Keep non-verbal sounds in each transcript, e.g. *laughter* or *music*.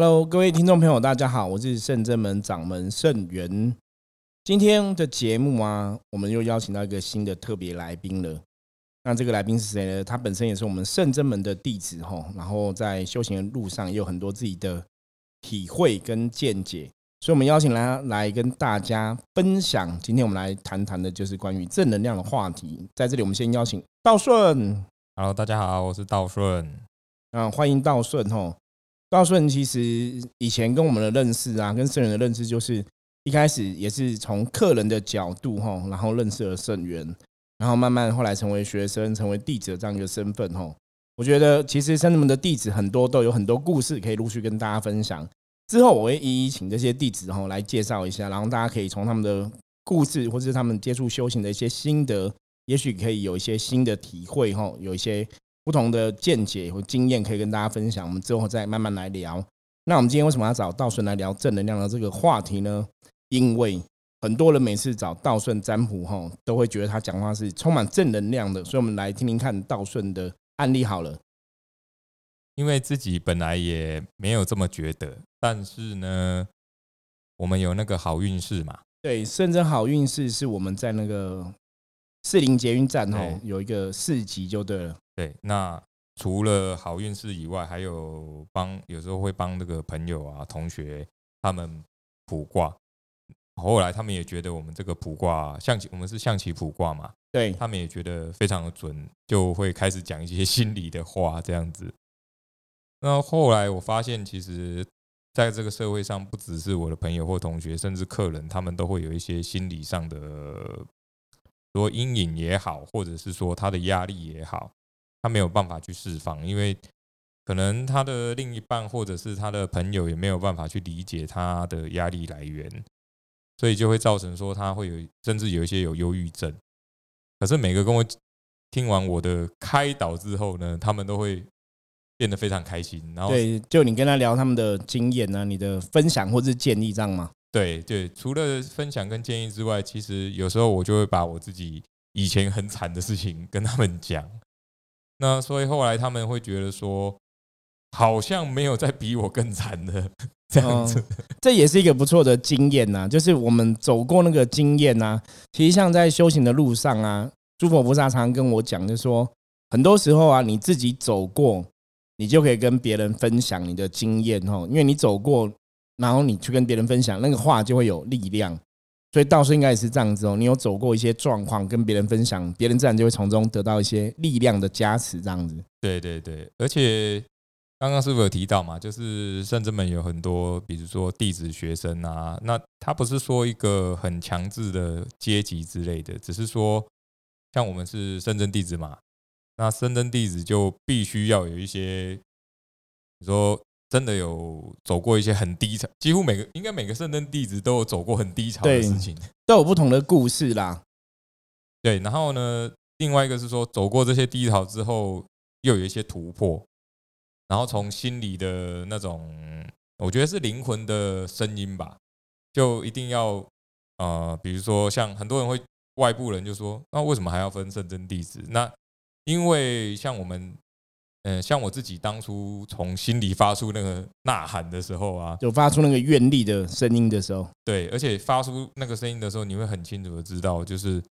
Hello，各位听众朋友，大家好，我是圣真门掌门圣元。今天的节目啊，我们又邀请到一个新的特别来宾了。那这个来宾是谁呢？他本身也是我们圣真门的弟子哈，然后在修行的路上也有很多自己的体会跟见解，所以我们邀请来来跟大家分享。今天我们来谈谈的就是关于正能量的话题。在这里，我们先邀请道顺。Hello，大家好，我是道顺。嗯，欢迎道顺哈。道顺其实以前跟我们的认识啊，跟圣人的认识，就是一开始也是从客人的角度哈，然后认识了圣元，然后慢慢后来成为学生，成为弟子的这样一个身份哈。我觉得其实圣人们的弟子很多都有很多故事可以陆续跟大家分享。之后我会一一请这些弟子哈来介绍一下，然后大家可以从他们的故事或者是他们接触修行的一些心得，也许可以有一些新的体会哈，有一些。不同的见解和经验可以跟大家分享，我们之后再慢慢来聊。那我们今天为什么要找道顺来聊正能量的这个话题呢？因为很多人每次找道顺占卜哈，都会觉得他讲话是充满正能量的，所以我们来听听看道顺的案例好了。因为自己本来也没有这么觉得，但是呢，我们有那个好运势嘛？对，甚至好运势是我们在那个四零捷运站哦，有一个市集就对了。对，那除了好运势以外，还有帮有时候会帮那个朋友啊、同学他们卜卦。后来他们也觉得我们这个卜卦象棋，我们是象棋卜卦嘛，对他们也觉得非常的准，就会开始讲一些 *laughs* 心里的话这样子。那后来我发现，其实在这个社会上，不只是我的朋友或同学，甚至客人，他们都会有一些心理上的说阴影也好，或者是说他的压力也好。他没有办法去释放，因为可能他的另一半或者是他的朋友也没有办法去理解他的压力来源，所以就会造成说他会有甚至有一些有忧郁症。可是每个跟我听完我的开导之后呢，他们都会变得非常开心。然后对，就你跟他聊他们的经验呢，你的分享或是建议这样吗？对对，除了分享跟建议之外，其实有时候我就会把我自己以前很惨的事情跟他们讲。那所以后来他们会觉得说，好像没有再比我更惨的这样子，这也是一个不错的经验呐。就是我们走过那个经验呐，其实像在修行的路上啊，诸佛菩萨常常跟我讲，就说很多时候啊，你自己走过，你就可以跟别人分享你的经验哦，因为你走过，然后你去跟别人分享，那个话就会有力量。所以道士应该也是这样子哦，你有走过一些状况，跟别人分享，别人自然就会从中得到一些力量的加持，这样子。对对对，而且刚刚师傅有提到嘛，就是圣真门有很多，比如说弟子、学生啊，那他不是说一个很强制的阶级之类的，只是说像我们是圣真弟子嘛，那圣真弟子就必须要有一些，你说。真的有走过一些很低潮，几乎每个应该每个圣真弟子都有走过很低潮的事情，都有不同的故事啦。对，然后呢，另外一个是说，走过这些低潮之后，又有一些突破，然后从心里的那种，我觉得是灵魂的声音吧，就一定要呃，比如说像很多人会外部人就说，那为什么还要分圣真弟子？那因为像我们。嗯，像我自己当初从心里发出那个呐喊的时候啊，就发出那个愿力的声音的时候，对，而且发出那个声音的时候，你会很清楚的知道，就是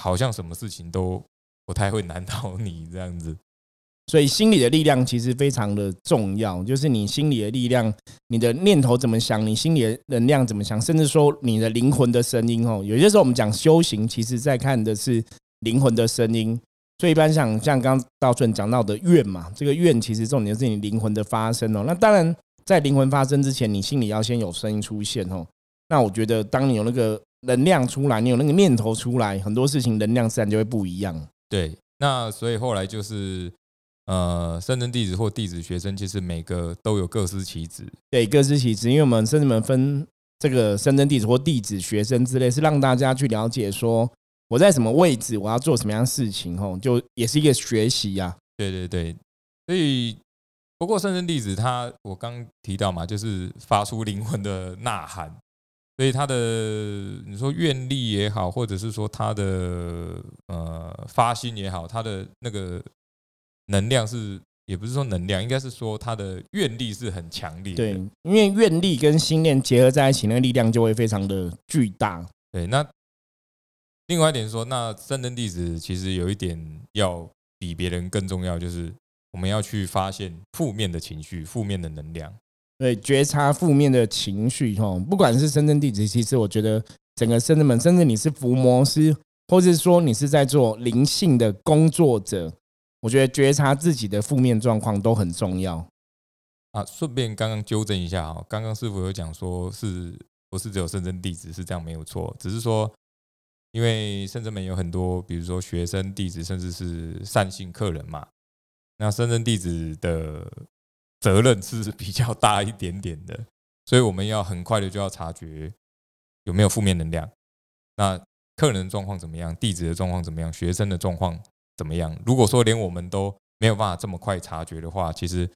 好像什么事情都不太会难倒你这样子。所以心理的力量其实非常的重要，就是你心里的力量，你的念头怎么想，你心里的能量怎么想，甚至说你的灵魂的声音哦。有些时候我们讲修行，其实在看的是灵魂的声音。所以一般像像刚道顺讲到的愿嘛，这个愿其实重点是你灵魂的发生哦。那当然在灵魂发生之前，你心里要先有声音出现哦。那我觉得当你有那个能量出来，你有那个念头出来，很多事情能量自然就会不一样。对，那所以后来就是呃，圣真弟子或弟子学生，其实每个都有各司其职。对，各司其职，因为我们圣人们分这个圣真弟子或弟子学生之类，是让大家去了解说。我在什么位置？我要做什么样的事情？吼，就也是一个学习呀。对对对，所以不过圣人弟子他，我刚提到嘛，就是发出灵魂的呐喊，所以他的你说愿力也好，或者是说他的呃发心也好，他的那个能量是也不是说能量，应该是说他的愿力是很强烈。对，因为愿力跟心念结合在一起，那个力量就会非常的巨大。对，那另外一点说，那圣真弟子其实有一点要比别人更重要，就是我们要去发现负面的情绪、负面的能量。对，觉察负面的情绪，哈，不管是深圳弟子，其实我觉得整个深圳们，甚至你是伏魔师，或者说你是在做灵性的工作者，我觉得觉察自己的负面状况都很重要。啊，顺便刚刚纠正一下啊，刚刚师傅有讲说是不是只有深圳弟子是这样没有错，只是说因为深圳门有很多，比如说学生弟子，甚至是善信客人嘛，那深圳弟子的。责任是 *laughs* 比较大一点点的，所以我们要很快的就要察觉有没有负面能量。那客人的状况怎么样？弟子的状况怎么样？学生的状况怎么样？如果说连我们都没有办法这么快察觉的话，其实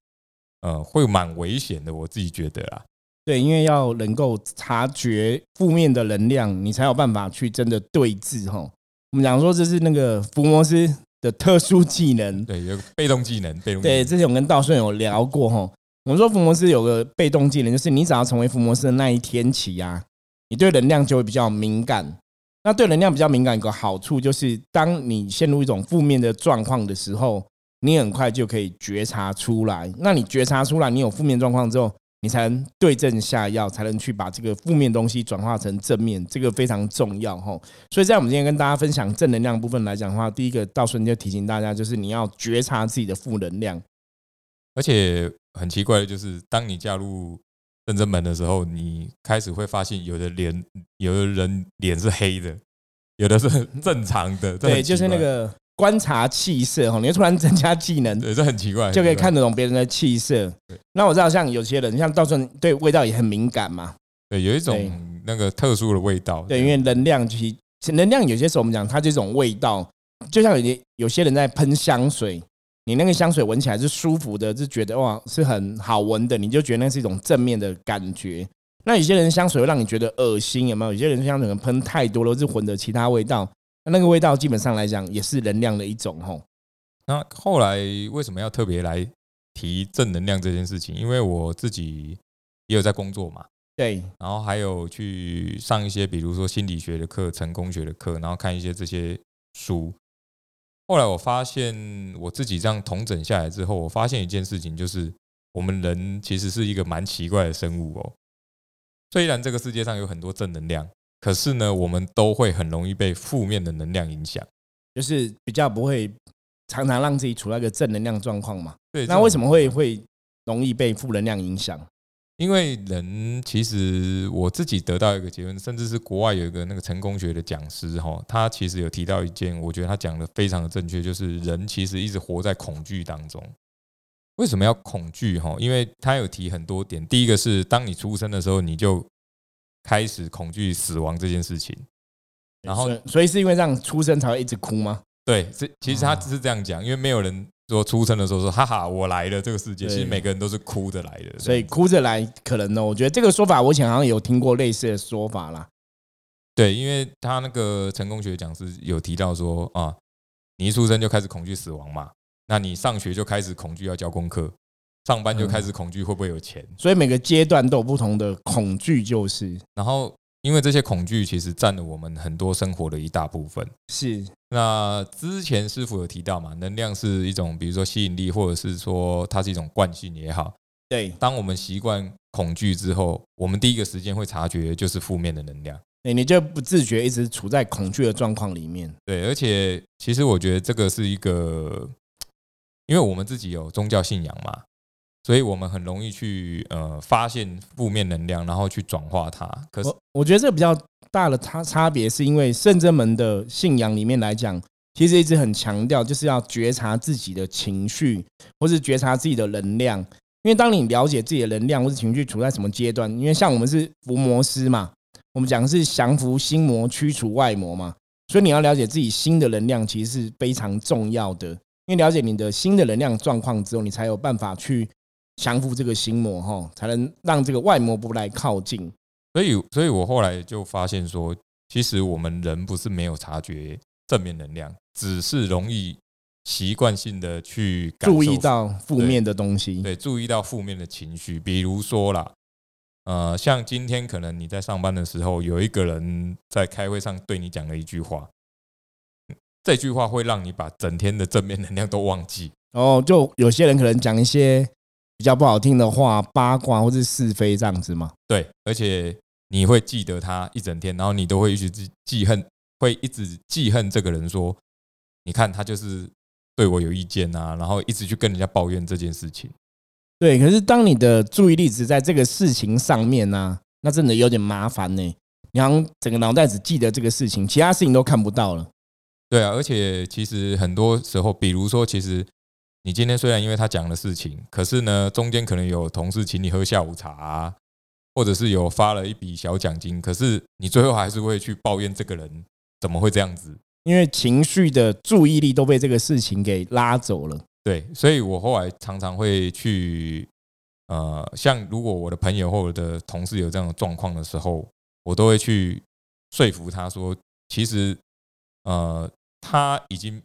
呃会蛮危险的。我自己觉得啊，对，因为要能够察觉负面的能量，你才有办法去真的对峙哈。我们讲说这是那个伏魔师。的特殊技能，对，有被动技能，被动对。之前我跟道顺有聊过哈，我们说伏魔师有个被动技能，就是你只要成为伏魔师的那一天起呀，你对能量就会比较敏感。那对能量比较敏感有个好处，就是当你陷入一种负面的状况的时候，你很快就可以觉察出来。那你觉察出来，你有负面状况之后。你才能对症下药，才能去把这个负面东西转化成正面，这个非常重要哈。所以在我们今天跟大家分享正能量部分来讲的话，第一个到时候就提醒大家，就是你要觉察自己的负能量。而且很奇怪的就是，当你加入正正门的时候，你开始会发现，有的脸，有的人脸是黑的，有的是正常的。对，就是那个。观察气色哈，你会突然增加技能，对，这很奇怪，就可以看得懂别人的气色。那我知道，像有些人，像到时候对味道也很敏感嘛。对，有一种那个特殊的味道。对，因为能量其实能量有些时候我们讲它这种味道，就像有些有些人在喷香水，你那个香水闻起来是舒服的，是觉得哇是很好闻的，你就觉得那是一种正面的感觉。那有些人香水会让你觉得恶心，有没有？有些人香水喷太多了，是混着其他味道。那个味道基本上来讲也是能量的一种吼。那后来为什么要特别来提正能量这件事情？因为我自己也有在工作嘛，对，然后还有去上一些比如说心理学的课、成功学的课，然后看一些这些书。后来我发现我自己这样统整下来之后，我发现一件事情，就是我们人其实是一个蛮奇怪的生物哦。虽然这个世界上有很多正能量。可是呢，我们都会很容易被负面的能量影响，就是比较不会常常让自己处在一个正能量状况嘛。对，那为什么会会容易被负能量影响？因为人其实我自己得到一个结论，甚至是国外有一个那个成功学的讲师哈，他其实有提到一件，我觉得他讲的非常的正确，就是人其实一直活在恐惧当中。为什么要恐惧哈？因为他有提很多点，第一个是当你出生的时候，你就开始恐惧死亡这件事情，然后所以是因为这样出生才会一直哭吗？对，这其实他只是这样讲，因为没有人说出生的时候说哈哈我来了这个世界，其实每个人都是哭着来的，所以哭着来可能呢，我觉得这个说法我以前好像有听过类似的说法啦。对，因为他那个成功学讲师有提到说啊，你一出生就开始恐惧死亡嘛，那你上学就开始恐惧要交功课。上班就开始恐惧会不会有钱，所以每个阶段都有不同的恐惧，就是。然后，因为这些恐惧其实占了我们很多生活的一大部分。是。那之前师傅有提到嘛，能量是一种，比如说吸引力，或者是说它是一种惯性也好。对。当我们习惯恐惧之后，我们第一个时间会察觉就是负面的能量。哎，你就不自觉一直处在恐惧的状况里面。对，而且其实我觉得这个是一个，因为我们自己有宗教信仰嘛。所以我们很容易去呃发现负面能量，然后去转化它。可是我觉得这比较大的差差别，是因为圣真门的信仰里面来讲，其实一直很强调就是要觉察自己的情绪，或是觉察自己的能量。因为当你了解自己的能量或是情绪处在什么阶段，因为像我们是伏魔师嘛，我们讲的是降服心魔、驱除外魔嘛，所以你要了解自己心的能量，其实是非常重要的。因为了解你的新的能量状况之后，你才有办法去。降服这个心魔哈，才能让这个外魔不来靠近。所以，所以我后来就发现说，其实我们人不是没有察觉正面能量，只是容易习惯性的去感受注意到负面的东西，对，注意到负面的情绪，比如说啦，呃，像今天可能你在上班的时候，有一个人在开会上对你讲了一句话，这句话会让你把整天的正面能量都忘记。然后就有些人可能讲一些比较不好听的话、八卦或是是非这样子嘛。对，而且你会记得他一整天，然后你都会一直记记恨，会一直记恨这个人，说你看他就是对我有意见啊，然后一直去跟人家抱怨这件事情。对，可是当你的注意力只在这个事情上面呢，那真的有点麻烦呢。你好像整个脑袋只记得这个事情，其他事情都看不到了。对啊，而且其实很多时候，比如说，其实你今天虽然因为他讲的事情，可是呢，中间可能有同事请你喝下午茶啊，或者是有发了一笔小奖金，可是你最后还是会去抱怨这个人怎么会这样子，因为情绪的注意力都被这个事情给拉走了。对，所以我后来常常会去，呃，像如果我的朋友或我的同事有这样的状况的时候，我都会去说服他说，其实，呃，他已经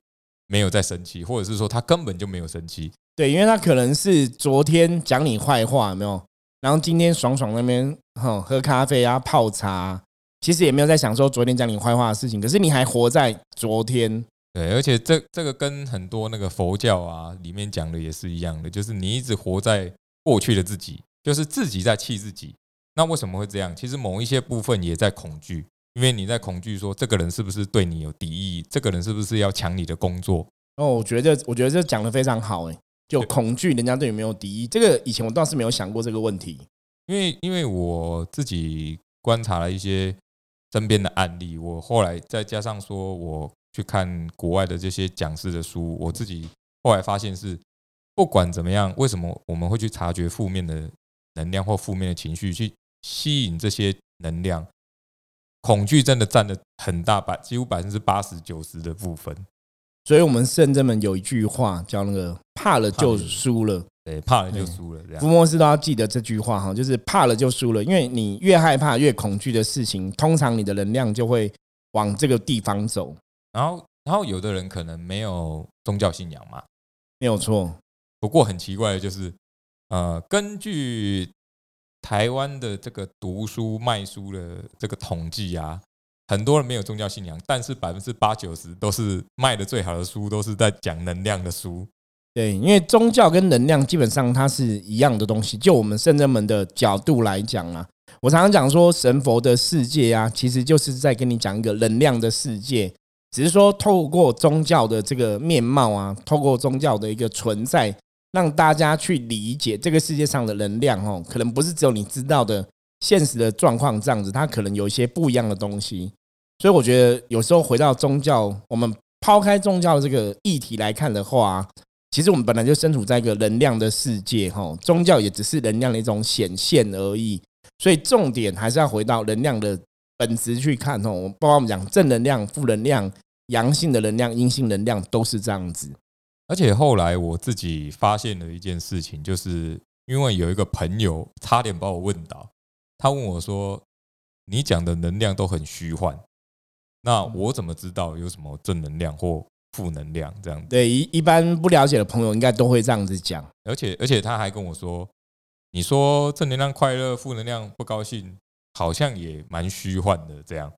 没有在生气，或者是说他根本就没有生气。对，因为他可能是昨天讲你坏话，有没有？然后今天爽爽那边哼喝咖啡啊泡茶，其实也没有在想说昨天讲你坏话的事情，可是你还活在昨天。对，而且这这个跟很多那个佛教啊里面讲的也是一样的，就是你一直活在过去的自己，就是自己在气自己。那为什么会这样？其实某一些部分也在恐惧，因为你在恐惧说这个人是不是对你有敌意，这个人是不是要抢你的工作？哦，我觉得我觉得这讲的非常好，哎，就恐惧人家对你没有敌意，这个以前我倒是没有想过这个问题，因为因为我自己观察了一些身边的案例，我后来再加上说我。去看国外的这些讲师的书，我自己后来发现是，不管怎么样，为什么我们会去察觉负面的能量或负面的情绪，去吸引这些能量？恐惧真的占了很大百，几乎百分之八十九十的部分。所以，我们圣人们有一句话叫“那个怕了就输了”，对，怕了就输了。这样，福摩斯都要记得这句话哈，就是怕了就输了，因为你越害怕、越恐惧的事情，通常你的能量就会往这个地方走。然后，然后有的人可能没有宗教信仰嘛，没有错。不过很奇怪的就是，呃，根据台湾的这个读书卖书的这个统计啊，很多人没有宗教信仰，但是百分之八九十都是卖的最好的书，都是在讲能量的书。对，因为宗教跟能量基本上它是一样的东西。就我们圣人们的角度来讲啊，我常常讲说，神佛的世界啊，其实就是在跟你讲一个能量的世界。只是说，透过宗教的这个面貌啊，透过宗教的一个存在，让大家去理解这个世界上的能量哦，可能不是只有你知道的现实的状况这样子，它可能有一些不一样的东西。所以我觉得有时候回到宗教，我们抛开宗教这个议题来看的话，其实我们本来就身处在一个能量的世界哈，宗教也只是能量的一种显现而已。所以重点还是要回到能量的本质去看哦，我包括我们讲正能量、负能量。阳性的能量、阴性能量都是这样子，而且后来我自己发现了一件事情，就是因为有一个朋友差点把我问倒，他问我说：“你讲的能量都很虚幻，那我怎么知道有什么正能量或负能量？”这样对一一般不了解的朋友应该都会这样子讲，而且而且他还跟我说：“你说正能量快乐，负能量不高兴，好像也蛮虚幻的。”这样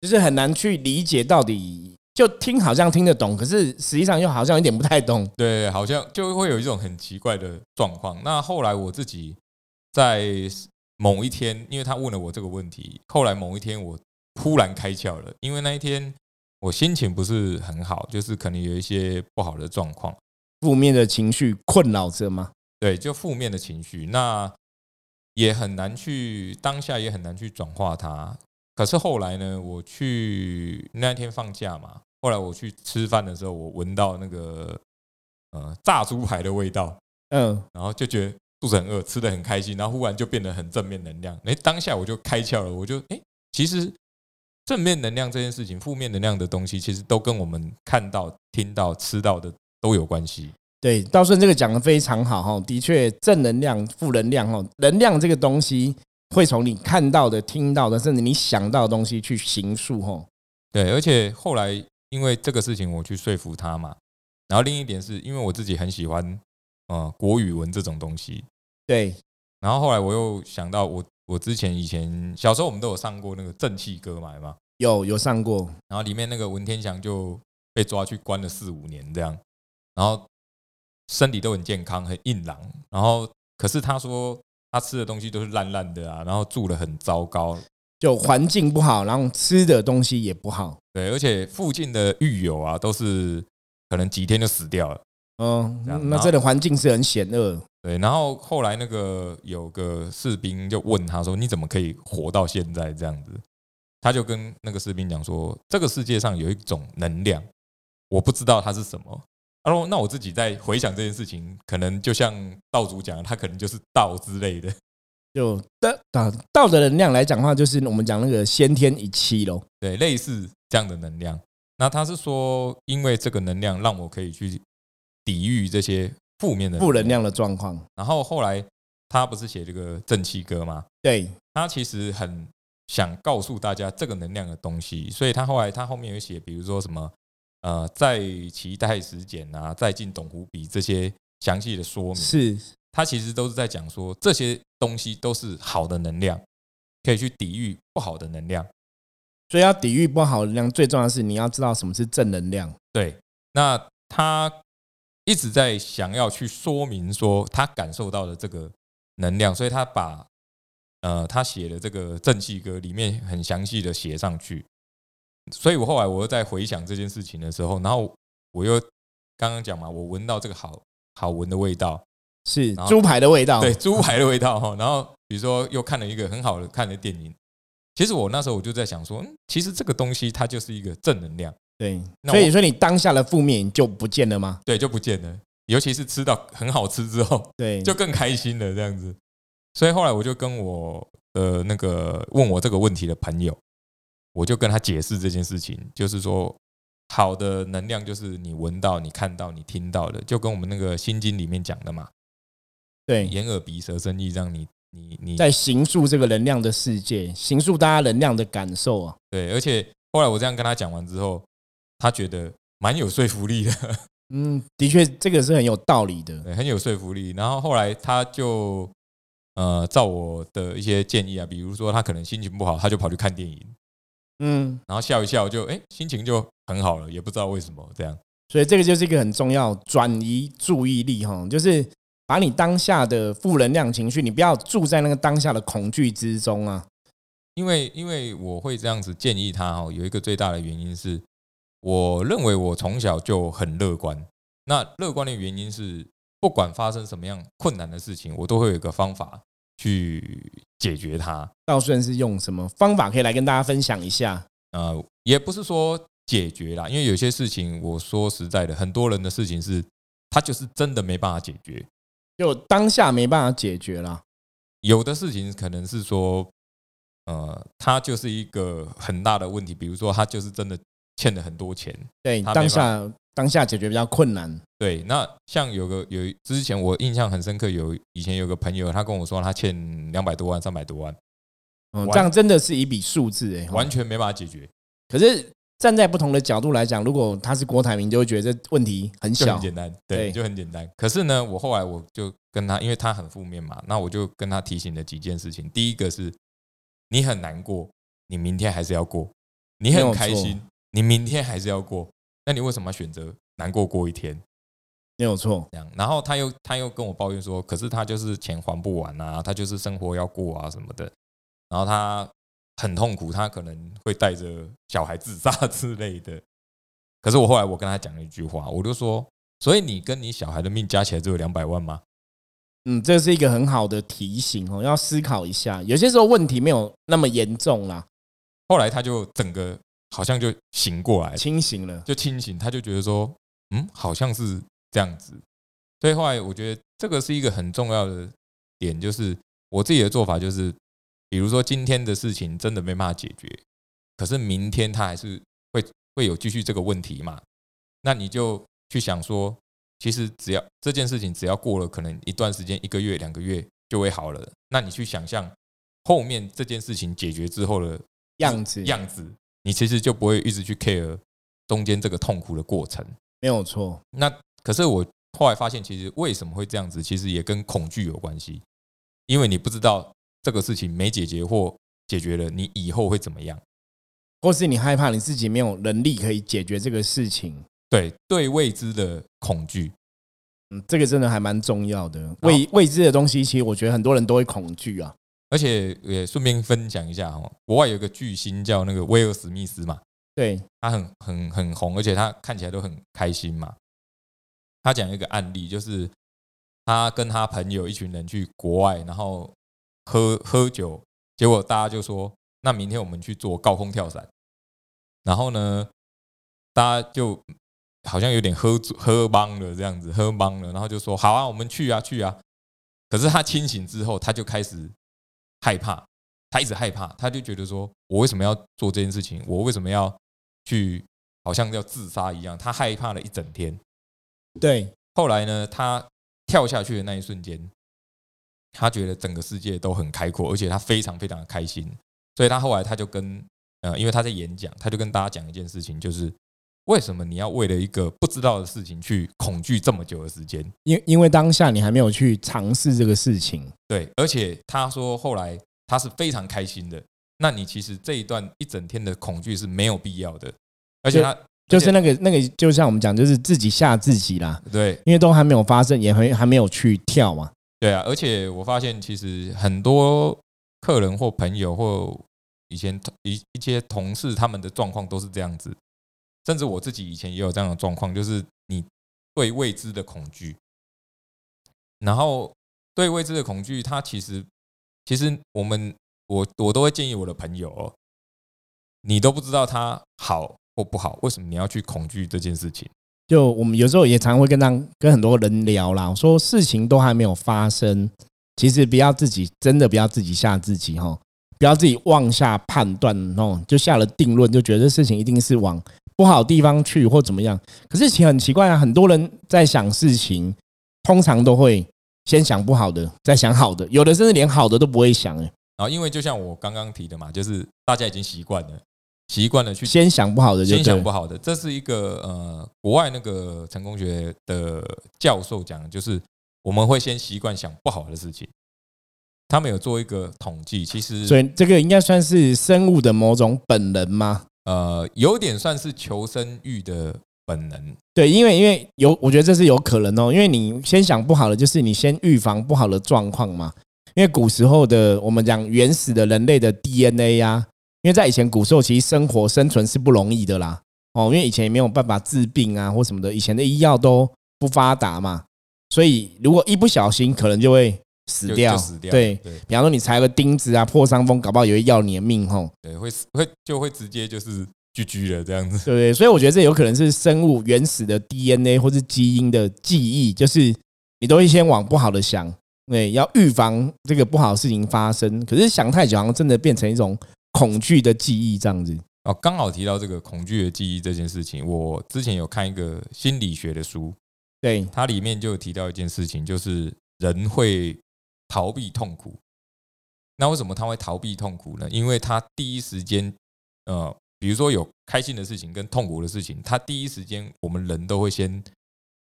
就是很难去理解到底。就听好像听得懂，可是实际上又好像有点不太懂。对，好像就会有一种很奇怪的状况。那后来我自己在某一天，因为他问了我这个问题，后来某一天我突然开窍了。因为那一天我心情不是很好，就是可能有一些不好的状况，负面的情绪困扰着吗？对，就负面的情绪，那也很难去当下，也很难去转化它。可是后来呢，我去那天放假嘛。后来我去吃饭的时候，我闻到那个呃炸猪排的味道，嗯，然后就觉得肚子很饿，吃的很开心，然后忽然就变得很正面能量。哎，当下我就开窍了，我就哎，其实正面能量这件事情，负面能量的东西，其实都跟我们看到、听到、吃到的都有关系。对，道顺这个讲的非常好哈，的确，正能量、负能量哈，能量这个东西会从你看到的、听到的，甚至你想到的东西去形塑哈。对，而且后来。因为这个事情，我去说服他嘛。然后另一点是因为我自己很喜欢呃国语文这种东西，对，然后后来我又想到我我之前以前小时候我们都有上过那个正气歌嘛，有？有有上过，然后里面那个文天祥就被抓去关了四五年这样，然后身体都很健康，很硬朗，然后可是他说他吃的东西都是烂烂的啊，然后住的很糟糕，就环境不好，然后吃的东西也不好。对，而且附近的狱友啊都是可能几天就死掉了。嗯，这样那这个环境是很险恶。对，然后后来那个有个士兵就问他说：“你怎么可以活到现在这样子？”他就跟那个士兵讲说：“这个世界上有一种能量，我不知道它是什么。”他说那我自己在回想这件事情，可能就像道主讲的，他可能就是道之类的，*laughs* 就道道道的能量来讲的话，就是我们讲那个先天一气咯。对，类似这样的能量。那他是说，因为这个能量让我可以去抵御这些负面的负能。量的状况。然后后来他不是写这个正气歌吗？对，他其实很想告诉大家这个能量的东西，所以他后来他后面有写，比如说什么呃，在期待时间啊，再进董湖笔这些详细的说明，是他其实都是在讲说这些东西都是好的能量，可以去抵御不好的能量。所以要抵御不好的能量，最重要的是你要知道什么是正能量。对，那他一直在想要去说明说他感受到的这个能量，所以他把呃他写的这个正气歌里面很详细的写上去。所以我后来我又在回想这件事情的时候，然后我又刚刚讲嘛，我闻到这个好好闻的味道，是猪排的味道。对，猪排的味道哈。然后比如说又看了一个很好的看的电影，其实我那时候我就在想说，嗯，其实这个东西它就是一个正能量。对，那所以说你当下的负面就不见了吗？对，就不见了。尤其是吃到很好吃之后，对，就更开心了这样子。所以后来我就跟我的那个问我这个问题的朋友，我就跟他解释这件事情，就是说，好的能量就是你闻到、你看到、你听到的，就跟我们那个心经里面讲的嘛，对，眼耳鼻舌身意，让你你你在形塑这个能量的世界，形塑大家能量的感受啊。对。而且后来我这样跟他讲完之后，他觉得蛮有说服力的。*laughs* 嗯，的确，这个是很有道理的。对，很有说服力。然后后来他就呃，照我的一些建议啊，比如说他可能心情不好，他就跑去看电影，嗯，然后笑一笑就，哎心情就很好了，也不知道为什么这样。所以这个就是一个很重要转移注意力哈，就是把你当下的负能量情绪，你不要住在那个当下的恐惧之中啊。因为因为我会这样子建议他哦，有一个最大的原因是，我认为我从小就很乐观。那乐观的原因是，不管发生什么样困难的事情，我都会有一个方法去解决它。道顺是用什么方法可以来跟大家分享一下？呃，也不是说解决啦，因为有些事情，我说实在的，很多人的事情是，他就是真的没办法解决。就当下没办法解决啦。有的事情可能是说，呃，他就是一个很大的问题，比如说他就是真的欠了很多钱。对，当下当下解决比较困难。对，那像有个有之前我印象很深刻，有以前有个朋友，他跟我说他欠两百多万、三百多万，嗯，完这样真的是一笔数字哎，完全没办法解决，可是站在不同的角度来讲，如果他是郭台铭，就会觉得这问题很小很。简单，对，对就很简单。可是呢，我后来我就跟他，因为他很负面嘛，那我就跟他提醒了几件事情。第一个是，你很难过，你明天还是要过；你很开心，你明天还是要过。那你为什么选择难过过一天？没有错，这样，然后他又他又跟我抱怨说，可是他就是钱还不完啊，他就是生活要过啊什么的，然后他很痛苦，他可能会带着小孩自杀之类的。*laughs* 可是我后来我跟他讲了一句话，我就说，所以你跟你小孩的命加起来只有两百万吗？嗯，这是一个很好的提醒哦，要思考一下。有些时候问题没有那么严重啦，后来他就整个好像就醒过来，清醒了。就清醒，他就觉得说，嗯，好像是这样子。所以后来我觉得这个是一个很重要的点，就是我自己的做法就是，比如说今天的事情真的没办法解决，可是明天他还是会会有继续这个问题嘛？那你就去想说，其实只要这件事情只要过了可能一段时间，一个月、两个月就会好了。那你去想象后面这件事情解决之后的样子样子，你其实就不会一直去 care 中间这个痛苦的过程。没有错。那可是我后来发现，其实为什么会这样子，其实也跟恐惧有关系，因为你不知道这个事情没解决或解决了，你以后会怎么样，或是你害怕你自己没有能力可以解决这个事情。对对未知的恐惧，嗯，这个真的还蛮重要的。未未知的东西，其实我觉得很多人都会恐惧啊。而且也顺便分享一下哈，国外有个巨星叫那个威尔史密斯嘛，对他很很很红，而且他看起来都很开心嘛。他讲一个案例，就是他跟他朋友一群人去国外，然后喝喝酒，结果大家就说：“那明天我们去做高空跳伞。”然后呢，大家就好像有点喝喝懵了这样子，喝懵了，然后就说：“好啊，我们去啊，去啊。”可是他清醒之后，他就开始。害怕，他一直害怕，他就觉得说：“我为什么要做这件事情？我为什么要去，好像要自杀一样？”他害怕了一整天。对，后来呢，他跳下去的那一瞬间，他觉得整个世界都很开阔，而且他非常非常的开心。所以他后来他就跟呃，因为他在演讲，他就跟大家讲一件事情，就是为什么你要为了一个不知道的事情去恐惧这么久的时间？因因为当下你还没有去尝试这个事情。对，而且他说后来他是非常开心的。那你其实这一段一整天的恐惧是没有必要的，而且他就是那个那个，就像我们讲，就是自己吓自己啦。对，因为都还没有发生，也还还没有去跳嘛。对啊，而且我发现其实很多客人或朋友或以前一一些同事他们的状况都是这样子，甚至我自己以前也有这样的状况，就是你对未知的恐惧，然后。对未知的恐惧，它其实，其实我们我我都会建议我的朋友哦，你都不知道它好或不好，为什么你要去恐惧这件事情？就我们有时候也常会跟当跟很多人聊啦，说事情都还没有发生，其实不要自己真的不要自己吓自己哈，不要自己妄下判断哦，就下了定论，就觉得事情一定是往不好地方去或怎么样。可是其实很奇怪啊，很多人在想事情，通常都会。先想不好的，再想好的，有的甚至连好的都不会想哎。然后，因为就像我刚刚提的嘛，就是大家已经习惯了，习惯了去先想不好的，先想不好的。这是一个呃，国外那个成功学的教授讲，就是我们会先习惯想不好的事情。他们有做一个统计，其实所以这个应该算是生物的某种本能吗？呃，有点算是求生欲的。本能对，因为因为有，我觉得这是有可能哦。因为你先想不好的，就是你先预防不好的状况嘛。因为古时候的我们讲原始的人类的 DNA 呀，因为在以前古时候其实生活生存是不容易的啦。哦，因为以前也没有办法治病啊或什么的，以前的医药都不发达嘛，所以如果一不小心，可能就会死掉。死掉。对，比方说你踩个钉子啊，破伤风，搞不好也会要你的命吼。对，会会就会直接就是。聚居了这样子，对对？所以我觉得这有可能是生物原始的 DNA 或是基因的记忆，就是你都会先往不好的想，对，要预防这个不好的事情发生。可是想太久，好像真的变成一种恐惧的记忆这样子。哦，刚好提到这个恐惧的记忆这件事情，我之前有看一个心理学的书，对，它里面就有提到一件事情，就是人会逃避痛苦。那为什么他会逃避痛苦呢？因为他第一时间，呃。比如说有开心的事情跟痛苦的事情，他第一时间我们人都会先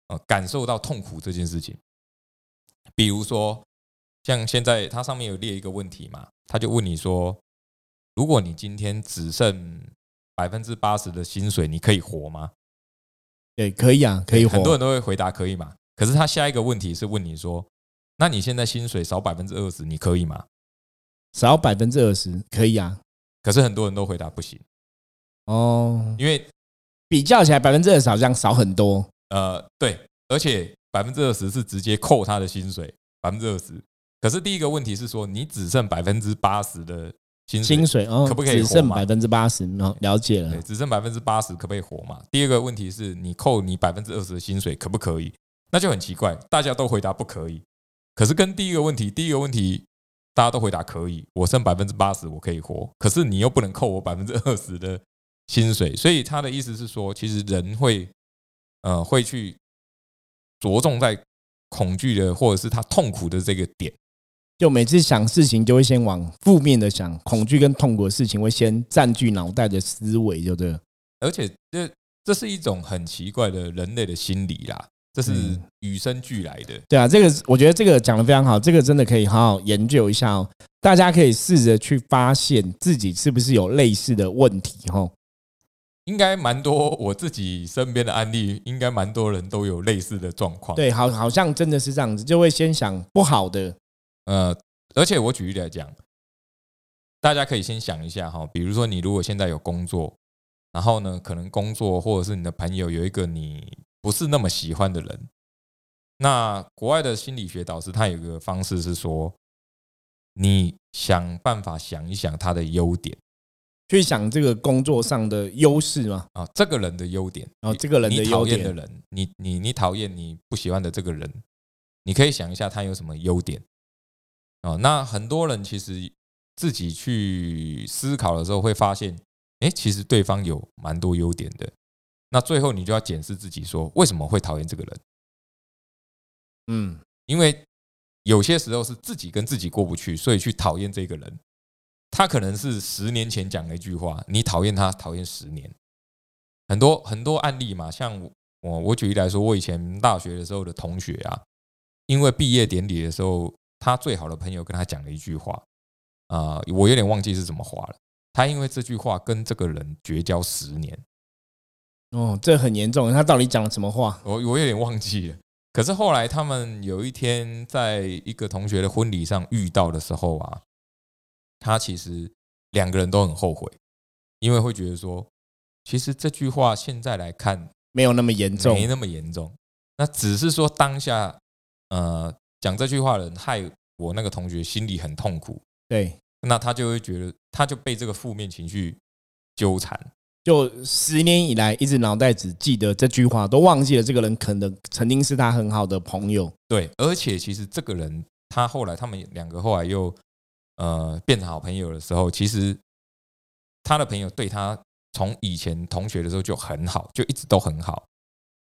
呃感受到痛苦这件事情。比如说像现在它上面有列一个问题嘛，他就问你说，如果你今天只剩百分之八十的薪水，你可以活吗？对，可以啊，可以活。很多人都会回答可以嘛。可是他下一个问题是问你说，那你现在薪水少百分之二十，你可以吗？少百分之二十可以啊。可是很多人都回答不行。哦，因为比较起来，百分之二十好像少很多。呃，对，而且百分之二十是直接扣他的薪水，百分之二十。可是第一个问题是说，你只剩百分之八十的薪薪水，可不可以只剩百分之八十？哦，了解了。对，只剩百分之八十，可不可以活嘛？第二个问题是你扣你百分之二十的薪水，可不可以？那就很奇怪，大家都回答不可以。可是跟第一个问题，第一个问题大家都回答可以，我剩百分之八十，我可以活。可是你又不能扣我百分之二十的。薪水，所以他的意思是说，其实人会，呃，会去着重在恐惧的或者是他痛苦的这个点，就每次想事情就会先往负面的想，恐惧跟痛苦的事情会先占据脑袋的思维，就对了。而且这这是一种很奇怪的人类的心理啦，这是与生俱来的。对啊，这个我觉得这个讲的非常好，这个真的可以好好研究一下哦。大家可以试着去发现自己是不是有类似的问题哈。应该蛮多，我自己身边的案例，应该蛮多人都有类似的状况。对，好，好像真的是这样子，就会先想不好的。呃，而且我举例来讲，大家可以先想一下哈，比如说你如果现在有工作，然后呢，可能工作或者是你的朋友有一个你不是那么喜欢的人，那国外的心理学导师他有一个方式是说，你想办法想一想他的优点。去想这个工作上的优势吗？啊，这个人的优点，然后这个人的优点的人，你你你讨厌你不喜欢的这个人，你可以想一下他有什么优点哦。那很多人其实自己去思考的时候会发现，哎，其实对方有蛮多优点的。那最后你就要检视自己，说为什么会讨厌这个人？嗯，因为有些时候是自己跟自己过不去，所以去讨厌这个人。他可能是十年前讲的一句话，你讨厌他，讨厌十年。很多很多案例嘛，像我我举例来说，我以前大学的时候的同学啊，因为毕业典礼的时候，他最好的朋友跟他讲了一句话啊，我有点忘记是怎么话了。他因为这句话跟这个人绝交十年。哦，这很严重。他到底讲了什么话？我我有点忘记了。可是后来他们有一天在一个同学的婚礼上遇到的时候啊。他其实两个人都很后悔，因为会觉得说，其实这句话现在来看没有那么严重，没那么严重。那只是说当下，呃，讲这句话的人害我那个同学心里很痛苦。对，那他就会觉得，他就被这个负面情绪纠缠，就十年以来一直脑袋只记得这句话，都忘记了这个人可能曾经是他很好的朋友。对，而且其实这个人他后来他们两个后来又。呃，变成好朋友的时候，其实他的朋友对他从以前同学的时候就很好，就一直都很好，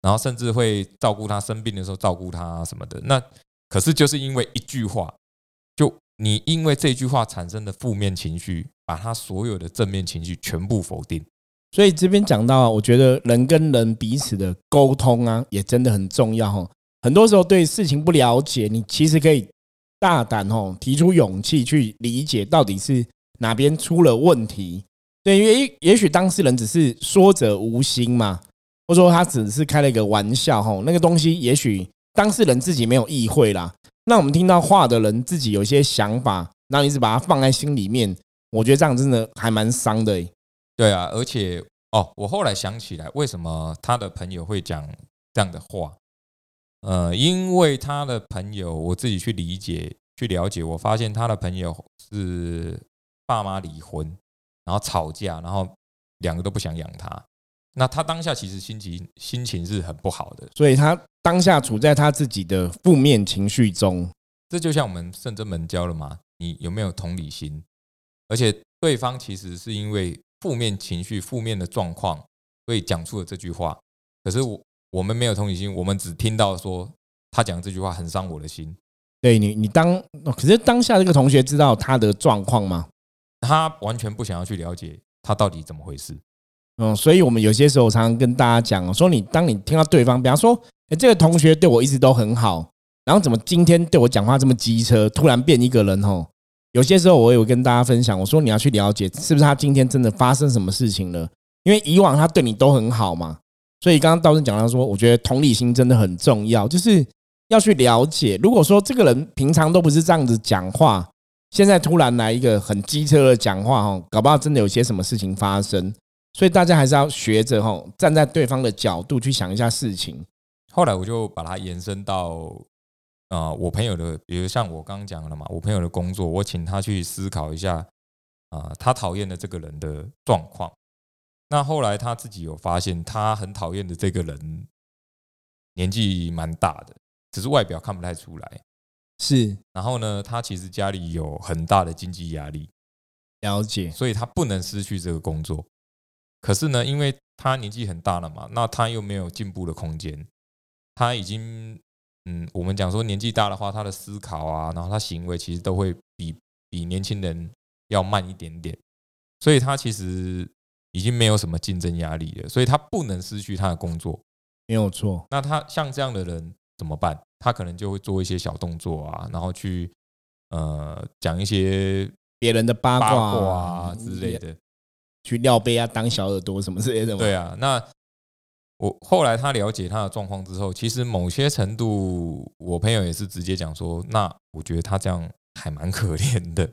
然后甚至会照顾他生病的时候照顾他什么的。那可是就是因为一句话，就你因为这句话产生的负面情绪，把他所有的正面情绪全部否定。所以这边讲到，我觉得人跟人彼此的沟通啊，也真的很重要哈。很多时候对事情不了解，你其实可以。大胆哦，提出勇气去理解到底是哪边出了问题。对，因为也许当事人只是说者无心嘛，或者说他只是开了一个玩笑哈。那个东西也许当事人自己没有意会啦。那我们听到话的人自己有一些想法，然后一直把它放在心里面，我觉得这样真的还蛮伤的。对啊，而且哦，我后来想起来，为什么他的朋友会讲这样的话？呃，因为他的朋友，我自己去理解、去了解，我发现他的朋友是爸妈离婚，然后吵架，然后两个都不想养他。那他当下其实心情心情是很不好的，所以他当下处在他自己的负面情绪中。这就像我们圣真门教了嘛，你有没有同理心？而且对方其实是因为负面情绪、负面的状况，所以讲出了这句话。可是我。我们没有同理心，我们只听到说他讲这句话很伤我的心。对你，你当可是当下这个同学知道他的状况吗？他完全不想要去了解他到底怎么回事。嗯，所以我们有些时候常常跟大家讲说，你当你听到对方，比方说，哎，这个同学对我一直都很好，然后怎么今天对我讲话这么机车，突然变一个人吼？有些时候我有跟大家分享，我说你要去了解，是不是他今天真的发生什么事情了？因为以往他对你都很好嘛。所以刚刚道生讲到说，我觉得同理心真的很重要，就是要去了解。如果说这个人平常都不是这样子讲话，现在突然来一个很机车的讲话，哦，搞不好真的有些什么事情发生。所以大家还是要学着吼，站在对方的角度去想一下事情。后来我就把它延伸到啊，我朋友的，比如像我刚刚讲了嘛，我朋友的工作，我请他去思考一下啊，他讨厌的这个人的状况。那后来他自己有发现，他很讨厌的这个人年纪蛮大的，只是外表看不太出来。是，然后呢，他其实家里有很大的经济压力，了解，所以他不能失去这个工作。可是呢，因为他年纪很大了嘛，那他又没有进步的空间。他已经，嗯，我们讲说年纪大的话，他的思考啊，然后他行为其实都会比比年轻人要慢一点点，所以他其实。已经没有什么竞争压力了，所以他不能失去他的工作。没有错。那他像这样的人怎么办？他可能就会做一些小动作啊，然后去呃讲一些别人的八卦啊之类，的。去尿杯啊，当小耳朵什么之类的嘛。对啊，那我后来他了解他的状况之后，其实某些程度，我朋友也是直接讲说，那我觉得他这样还蛮可怜的。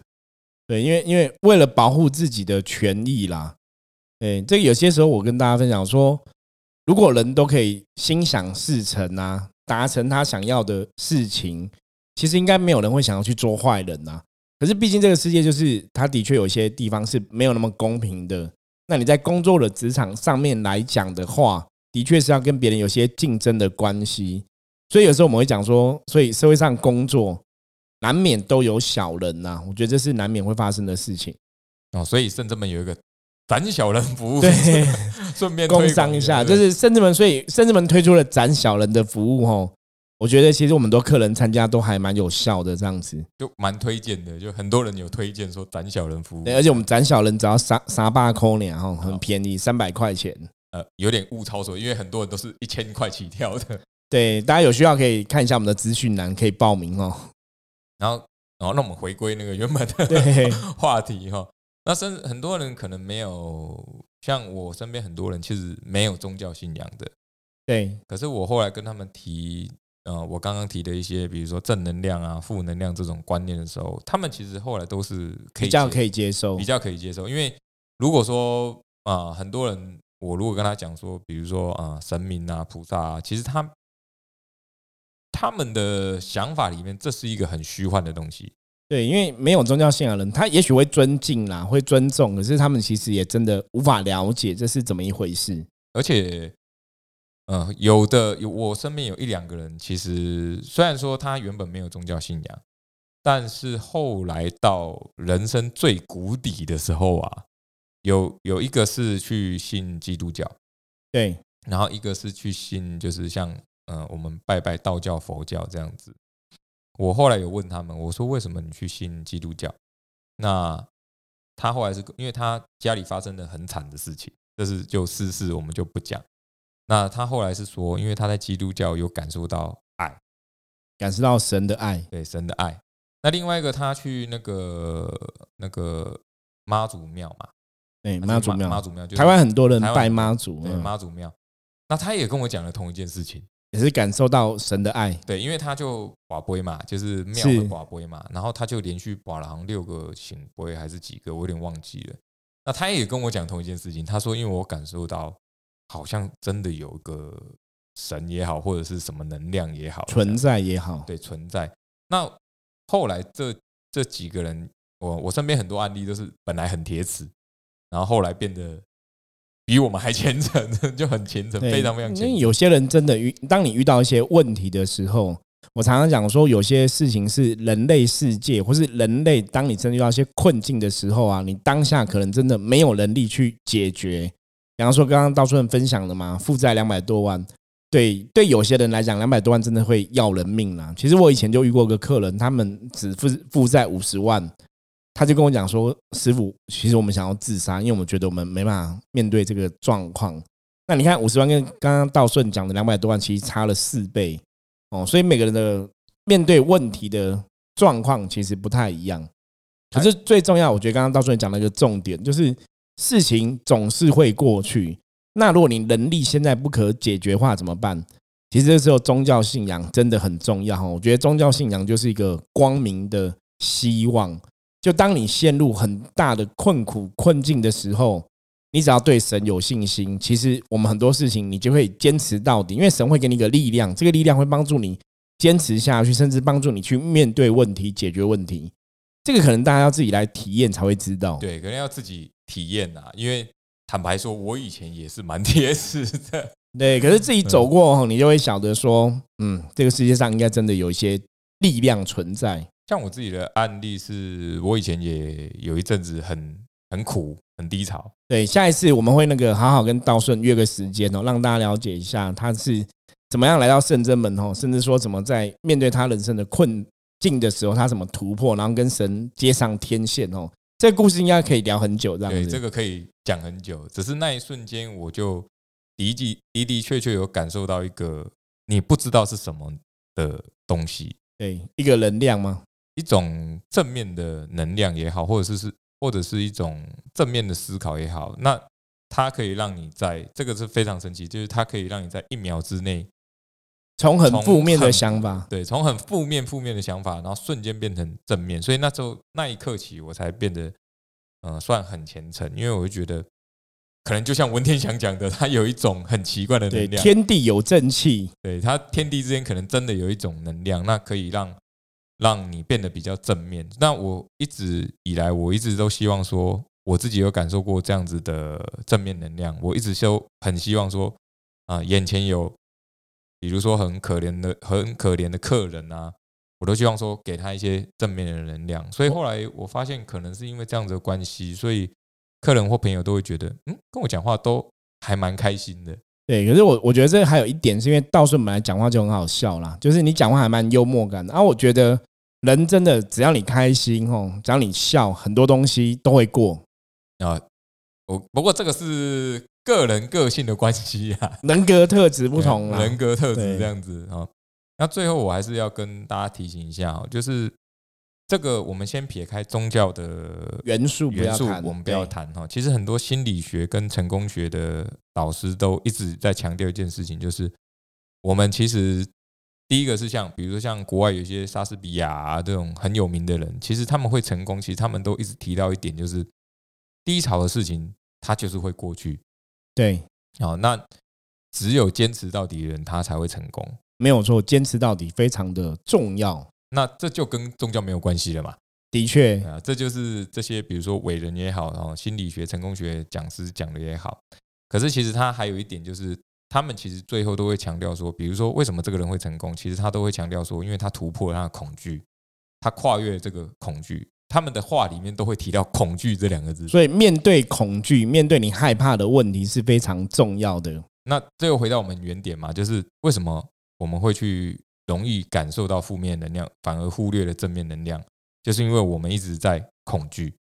对，因为因为为了保护自己的权益啦，对，这个有些时候我跟大家分享说，如果人都可以心想事成啊，达成他想要的事情，其实应该没有人会想要去做坏人呐。可是毕竟这个世界就是，它的确有些地方是没有那么公平的。那你在工作的职场上面来讲的话，的确是要跟别人有些竞争的关系。所以有时候我们会讲说，所以社会上工作难免都有小人呐、我觉得这是难免会发生的事情。哦，所以甚至们有一个斩小人服务，对，*laughs* 顺便工商一下，就是甚至们，所以甚至们推出了斩小人的服务哦。我觉得其实我们都客人参加都还蛮有效的这样子，就蛮推荐的，就很多人有推荐说斩小人服务，对而且我们斩小人只要三三八扣呢，哈，很便宜，三百块钱。呃有点物超所值，因为很多人都是一千块起跳的。对，大家有需要可以看一下我们的资讯栏，可以报名哦。然后，然后那我们回归那个原本的 *laughs* 对，话题哈。那甚至很多人可能没有，像我身边很多人其实没有宗教信仰的，对，可是我后来跟他们提，呃，我刚刚提的一些，比如说正能量啊、负能量这种观念的时候，他们其实后来都是可以比较可以接受比。较可以接受。因为如果说啊、很多人我如果跟他讲说，比如说啊、神明啊、菩萨啊，其实他他们的想法里面，这是一个很虚幻的东西。对，因为没有宗教信仰的人，他也许会尊敬啦，会尊重，可是他们其实也真的无法了解这是怎么一回事。而且，呃，有的有我身边有一两个人，其实虽然说他原本没有宗教信仰，但是后来到人生最谷底的时候啊，有有一个是去信基督教，对，然后一个是去信，就是像呃我们拜拜道教、佛教这样子。我后来有问他们，我说为什么你去信基督教？那他后来是因为他家里发生了很惨的事情，这是就私事，我们就不讲。那他后来是说，因为他在基督教有感受到爱，感受到神的爱。对神的爱。那另外一个，他去那个那个妈祖庙嘛，对，妈祖庙，妈祖庙，就是台湾很多人拜妈祖，妈祖庙。那他也跟我讲了同一件事情。也是感受到神的爱。对，因为他就寡杯嘛，就是庙的寡杯嘛，然后他就连续寡了好像六个醒杯还是几个，我有点忘记了。那他也跟我讲同一件事情，他说因为我感受到好像真的有个神也好，或者是什么能量也好存在也好，对存在。那后来这这几个人，我我身边很多案例都是本来很铁齿，然后后来变得比我们还虔诚，*laughs* 就很虔诚，非常非常虔诚。因为有些人真的遇，当你遇到一些问题的时候，我常常讲说，有些事情是人类世界，或是人类，当你真的遇到一些困境的时候啊，你当下可能真的没有能力去解决。比方说，刚刚道顺分享的嘛，负债两百多万，对对，有些人来讲，两百多万真的会要人命啦。其实我以前就遇过个客人，他们只负负债五十万，他就跟我讲说：“师傅，其实我们想要自杀，因为我们觉得我们没办法面对这个状况。”那你看五十万跟刚刚道顺讲的两百多万，其实差了四倍哦，所以每个人的面对问题的状况其实不太一样。可是最重要，我觉得刚刚道顺讲了一个重点，就是事情总是会过去。那如果你能力现在不可解决的话，怎么办？其实这时候宗教信仰真的很重要哈。我觉得宗教信仰就是一个光明的希望。就当你陷入很大的困苦困境的时候，你只要对神有信心，其实我们很多事情你就会坚持到底，因为神会给你一个力量，这个力量会帮助你坚持下去，甚至帮助你去面对问题、解决问题。这个可能大家要自己来体验才会知道。对，可能要自己体验啊，因为坦白说，我以前也是蛮铁齿的。*laughs* 对，可是自己走过后，你就会晓得说，嗯，这个世界上应该真的有一些力量存在。像我自己的案例是，我以前也有一阵子很很苦、很低潮。对，下一次我们会那个好好跟道顺约个时间哦，让大家了解一下他是怎么样来到圣真门哦，甚至说怎么在面对他人生的困境的时候，他怎么突破，然后跟神接上天线哦。这个故事应该可以聊很久，这样对，子。这个可以讲很久。只是那一瞬间，我就的的的的确确有感受到一个你不知道是什么的东西，对一个能量吗？一种正面的能量也好，或者是是或者是一种正面的思考也好，那它可以让你在这个是非常神奇，就是它可以让你在一秒之内，从很负面的想法，对，从很负面负面的想法，然后瞬间变成正面，所以那时候那一刻起，我才变得呃算很虔诚，因为我就觉得。可能就像文天祥讲的，他有一种很奇怪的能量，天地有正气，对他天地之间可能真的有一种能量，那可以让让你变得比较正面。那我一直以来，我一直都希望说，我自己有感受过这样子的正面能量。我一直都很希望说，啊、眼前有比如说很可怜的、很可怜的客人啊，我都希望说给他一些正面的能量。所以后来我发现，可能是因为这样子的关系，所以客人或朋友都会觉得，嗯，跟我讲话都还蛮开心的。对，可是我我觉得这还有一点，是因为道顺本来讲话就很好笑啦，就是你讲话还蛮幽默感的。然、后我觉得人真的只要你开心哦，只要你笑，很多东西都会过。啊，我不过这个是个人个性的关系啊，人格特质不同啦，人格特质对这样子啊。那最后我还是要跟大家提醒一下哦，就是这个我们先撇开宗教的元素元素，我们不要对谈哈。其实很多心理学跟成功学的导师都一直在强调一件事情，就是我们其实第一个是像，比如说像国外有一些莎士比亚啊这种很有名的人，其实他们会成功，其实他们都一直提到一点，就是低潮的事情它就是会过去。对，好，那只有坚持到底的人，他才会成功。没有错，坚持到底非常的重要。那这就跟宗教没有关系了嘛？的确，啊，这就是这些，比如说伟人也好，然后心理学、成功学讲师讲的也好。可是其实他还有一点，就是他们其实最后都会强调说，比如说为什么这个人会成功，其实他都会强调说，因为他突破了他的恐惧，他跨越了这个恐惧。他们的话里面都会提到“恐惧”这两个字。所以面对恐惧，面对你害怕的问题是非常重要的。那这又回到我们原点嘛，就是为什么我们会去容易感受到负面能量，反而忽略了正面能量，就是因为我们一直在恐惧。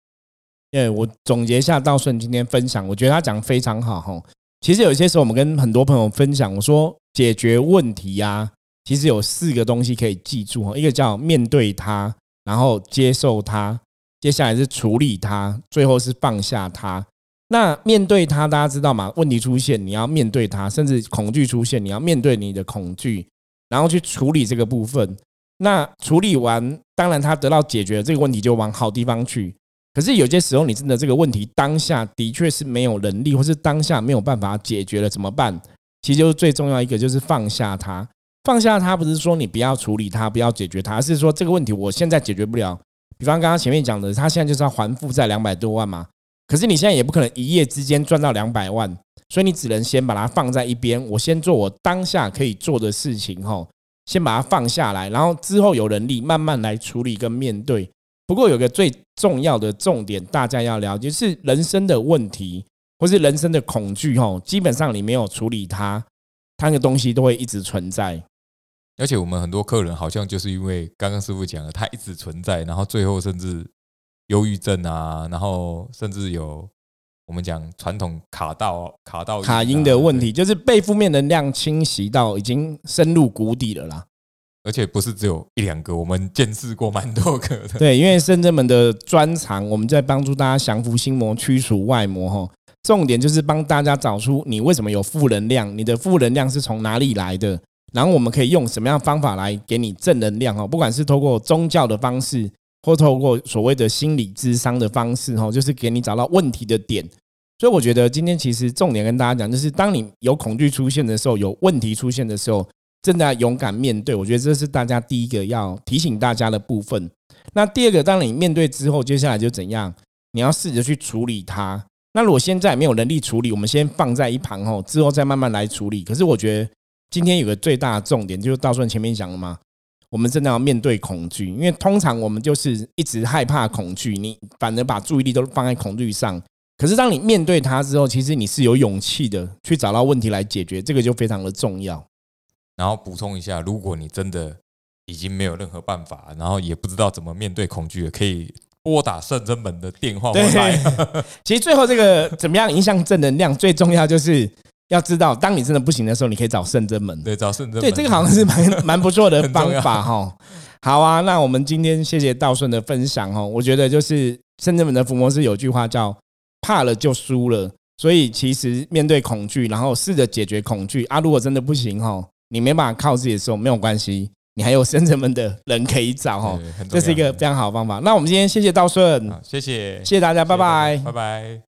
因为我总结一下道顺今天分享，我觉得他讲的非常好哈。其实有些时候我们跟很多朋友分享，我说解决问题呀、其实有四个东西可以记住哈，一个叫面对它，然后接受它，接下来是处理它，最后是放下它。那面对它，大家知道吗？问题出现，你要面对它，甚至恐惧出现，你要面对你的恐惧，然后去处理这个部分。那处理完，当然它得到解决，这个问题就往好地方去。可是有些时候，你真的这个问题当下的确是没有能力，或是当下没有办法解决了，怎么办？其实就是最重要一个，就是放下它。放下它不是说你不要处理它，不要解决它，而是说这个问题我现在解决不了。比方刚刚前面讲的，他现在就是要还负债两百多万嘛，可是你现在也不可能一夜之间赚到两百万，所以你只能先把它放在一边，我先做我当下可以做的事情，吼，先把它放下来，然后之后有能力慢慢来处理跟面对。不过有个最重要的重点，大家要了解是人生的问题，或是人生的恐惧，吼，基本上你没有处理它，它那个东西都会一直存在。而且我们很多客人好像就是因为刚刚师傅讲的，他一直存在，然后最后甚至忧郁症啊，然后甚至有我们讲传统卡到卡到卡音的问题，就是被负面能量侵袭到已经深入谷底了啦。而且不是只有一两个，我们见识过蛮多个的。对，因为深圳们的专长，我们在帮助大家降服心魔、驱除外魔哈。重点就是帮大家找出你为什么有负能量，你的负能量是从哪里来的，然后我们可以用什么样的方法来给你正能量哦。不管是透过宗教的方式，或透过所谓的心理智商的方式哈，就是给你找到问题的点。所以我觉得今天其实重点跟大家讲，就是当你有恐惧出现的时候，有问题出现的时候。真的要勇敢面对，我觉得这是大家第一个要提醒大家的部分。那第二个，当你面对之后，接下来就怎样？你要试着去处理它。那如果现在没有能力处理，我们先放在一旁哦，之后再慢慢来处理。可是我觉得今天有个最大的重点，就是道顺前面讲了嘛，我们真的要面对恐惧，因为通常我们就是一直害怕恐惧，你反而把注意力都放在恐惧上。可是当你面对它之后，其实你是有勇气的去找到问题来解决，这个就非常的重要。然后补充一下，如果你真的已经没有任何办法，然后也不知道怎么面对恐惧了，可以拨打圣真门的电话。对，*laughs* 其实最后这个怎么样影响正能量，最重要就是要知道，当你真的不行的时候，你可以找圣真门。对，找圣真门。对，这个好像是蛮蛮不错的 *laughs* 方法哈。好啊，那我们今天谢谢道顺的分享哦。我觉得就是圣真门的伏魔师有句话叫“怕了就输了”，所以其实面对恐惧，然后试着解决恐惧啊。如果真的不行哈，你没办法靠自己的时候，没有关系。你还有圣真门的人可以找哈，这是一个非常好的方法。那我们今天谢谢道顺，谢谢，谢谢大家，拜拜，拜拜。